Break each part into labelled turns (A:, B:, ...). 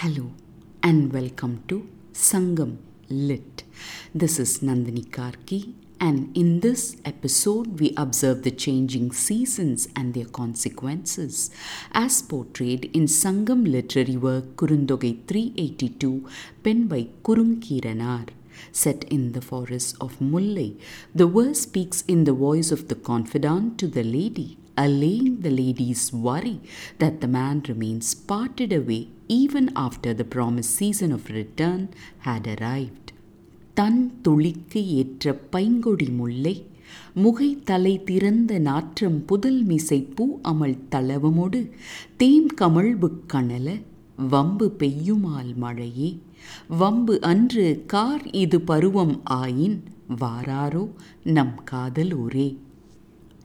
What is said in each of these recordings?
A: Hello and welcome to Sangam Lit. This is Nandini Karki, and in this episode, we observe the changing seasons and their consequences as portrayed in Sangam literary work Kurundogai 382, penned by Kurungkiranar. Set in the forest of Mullai, the verse speaks in the voice of the confidant to the lady allaying the lady's worry that the man remains parted away even after the promised season of return had arrived. தன் துளிக்கு ஏற்ற பைங்கொடி முல்லை முகை தலை திறந்த நாற்றம் புதல் மிசை பூ அமல் தளவமோடு them கமழ்பு கணல வம்பு பெய்யுமால் மழையே வம்பு அன்று கார் இது பருவம் ஆயின் வாராரோ நம் காதலோரே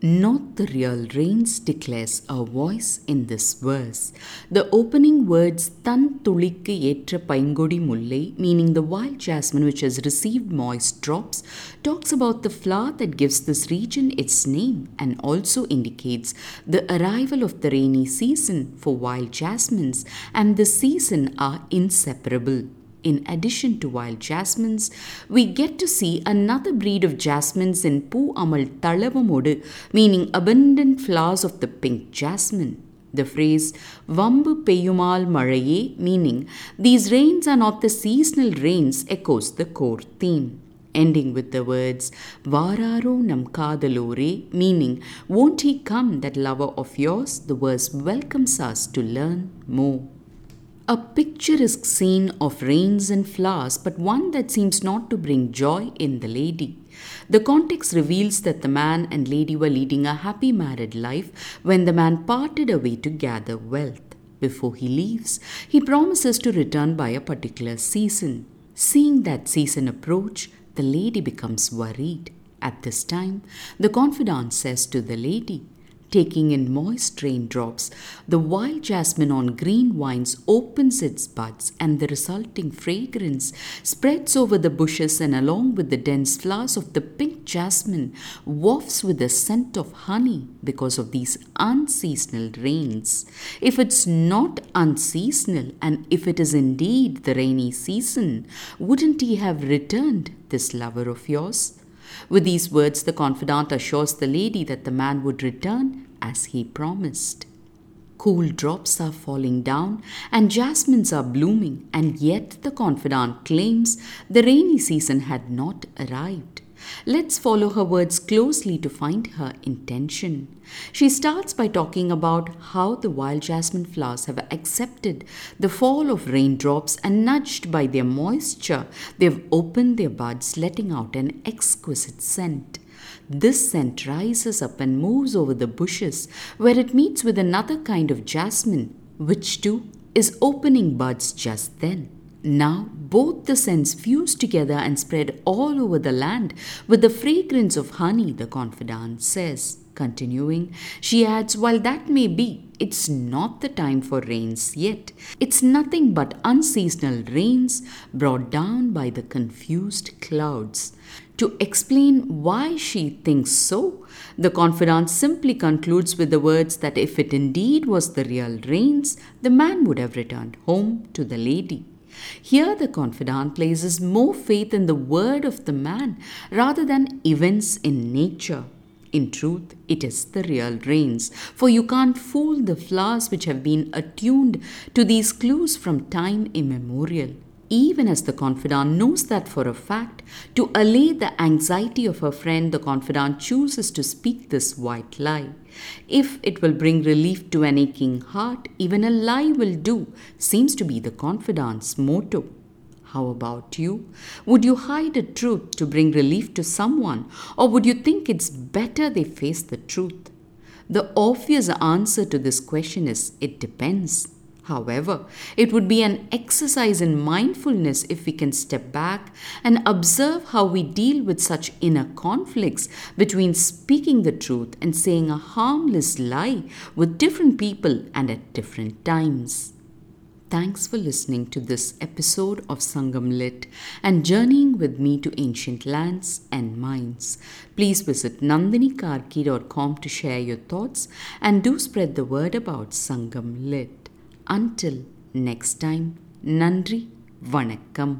A: Not the real rains, declares a voice in this verse. The opening words Tan tulikku etra paingodi mullai, meaning the wild jasmine which has received moist drops, talks about the flower that gives this region its name and also indicates the arrival of the rainy season for wild jasmines and the season are inseparable. In addition to wild jasmines, we get to see another breed of jasmines in Pu Amal Talavamodu, meaning abundant flowers of the pink jasmine. The phrase Vambu Peyumal Maraye, meaning these rains are not the seasonal rains, echoes the core theme ending with the words Vararo nam kadalore, meaning won't he come, that lover of yours? The verse welcomes us to learn more. A picturesque scene of rains and flowers, but one that seems not to bring joy in the lady. The context reveals that the man and lady were leading a happy married life when the man parted away to gather wealth. Before he leaves, he promises to return by a particular season. Seeing that season approach, the lady becomes worried. At this time, the confidant says to the lady, taking in moist raindrops, the wild jasmine on green vines opens its buds, and the resulting fragrance spreads over the bushes and along with the dense flowers of the pink jasmine wafts with the scent of honey because of these unseasonal rains. If it's not unseasonal, and if it is indeed the rainy season, wouldn't he have returned, this lover of yours? With these words, the confidant assures the lady that the man would return as he promised. Cool drops are falling down and jasmines are blooming, and yet the confidant claims the rainy season had not arrived. Let's follow her words closely to find her intention. She starts by talking about how the wild jasmine flowers have accepted the fall of raindrops and, nudged by their moisture, they've opened their buds, letting out an exquisite scent. This scent rises up and moves over the bushes, where it meets with another kind of jasmine, which too is opening buds just then. Now both the scents fuse together and spread all over the land with the fragrance of honey, the confidant says. Continuing, she adds, While that may be, it's not the time for rains yet. It's nothing but unseasonal rains brought down by the confused clouds. To explain why she thinks so, the confidant simply concludes with the words that if it indeed was the real rains, the man would have returned home to the lady. Here, the confidant places more faith in the word of the man rather than events in nature. In truth, it is the real rains, for you can't fool the flowers which have been attuned to these clues from time immemorial even as the confidant knows that for a fact, to allay the anxiety of her friend, the confidant chooses to speak this white lie. If it will bring relief to an aching heart, even a lie will do, seems to be the confidant's motto. How about you? Would you hide a truth to bring relief to someone, or would you think it's better they face the truth? The obvious answer to this question is it depends. However, it would be an exercise in mindfulness if we can step back and observe how we deal with such inner conflicts between speaking the truth and saying a harmless lie with different people and at different times. Thanks for listening to this episode of Sangam Lit and journeying with me to ancient lands and minds. Please visit nandinikarki.com to share your thoughts and do spread the word about Sangam Lit. Until next time, நன்றி வணக்கம்